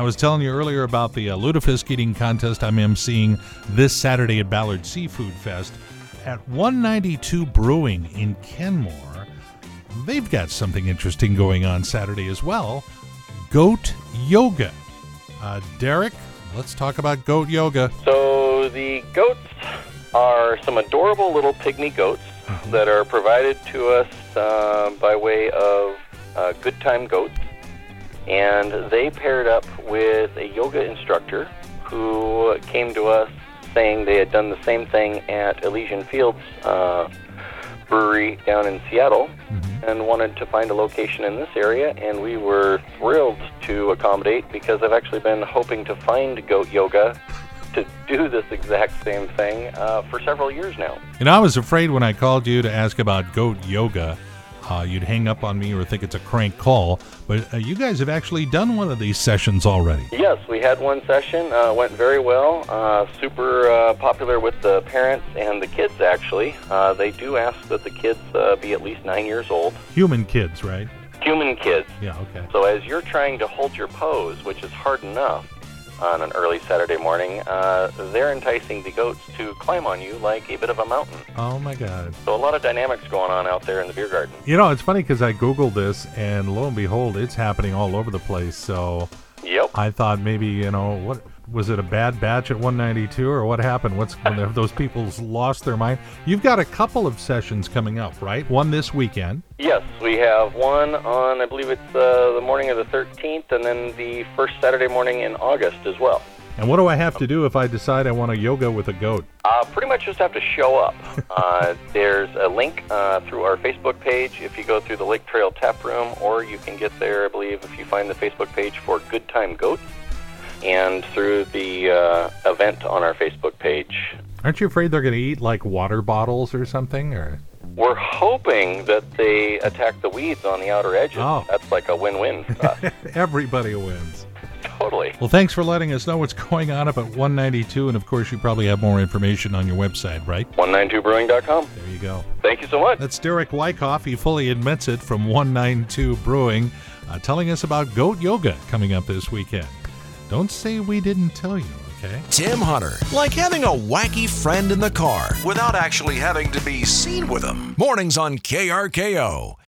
I was telling you earlier about the uh, lutefisk eating contest I'm emceeing this Saturday at Ballard Seafood Fest at 192 Brewing in Kenmore. They've got something interesting going on Saturday as well goat yoga. Uh, Derrick, let's talk about goat yoga. So the goats are some adorable little pygmy goats that are provided to us uh, by way of uh, Good Time Goats, and they paired up with a yoga instructor who came to us saying they had done the same thing at Elysian Fields uh, Brewery down in Seattle and wanted to find a location in this area, and we were thrilled to accommodate because I've actually been hoping to find goat yoga to do this exact same thing uh, for several years now. And I was afraid when I called you to ask about goat yoga, uh, you'd hang up on me or think it's a crank call. But uh, you guys have actually done one of these sessions already. Yes, we had one session. Uh, went very well. Uh, super uh, popular with the parents and the kids. Actually, uh, they do ask that the kids uh, be at least nine years old. Human kids, right? Human kids. Yeah, okay. So as you're trying to hold your pose, which is hard enough on an early Saturday morning, uh, they're enticing the goats to climb on you like a bit of a mountain. Oh my God. So a lot of dynamics going on out there in the beer garden. You know, it's funny because I Googled this and lo and behold, it's happening all over the place. So Yep. I thought maybe, you know, what was it a bad batch at 192 or what happened? What's have those people lost their mind? You've got a couple of sessions coming up, right? One this weekend. Yes, we have one on, I believe it's uh, the morning of the 13th, and then the first Saturday morning in August as well. And what do I have to do if I decide I want to yoga with a goat? Uh, pretty much just have to show up. Uh, there's a link uh, through our Facebook page if you go through the Lake Trail Tap Room, or you can get there, I believe, if you find the Facebook page for Good Time Goats, and through the uh, event on our Facebook page. Aren't you afraid they're going to eat like water bottles or something? Or We're hoping that they attack the weeds on the outer edges. Oh. That's like a win-win for us. everybody wins. Totally. Well, thanks for letting us know what's going on up at 192, and of course, you probably have more information on your website, right? 192brewing.com. There you go. Thank you so much. That's Derrick Weicoff. He fully admits it from 192 Brewing, uh, telling us about goat yoga coming up this weekend. Don't say we didn't tell you, okay? Tim Hunter, like having a wacky friend in the car without actually having to be seen with him. Mornings on KRKO.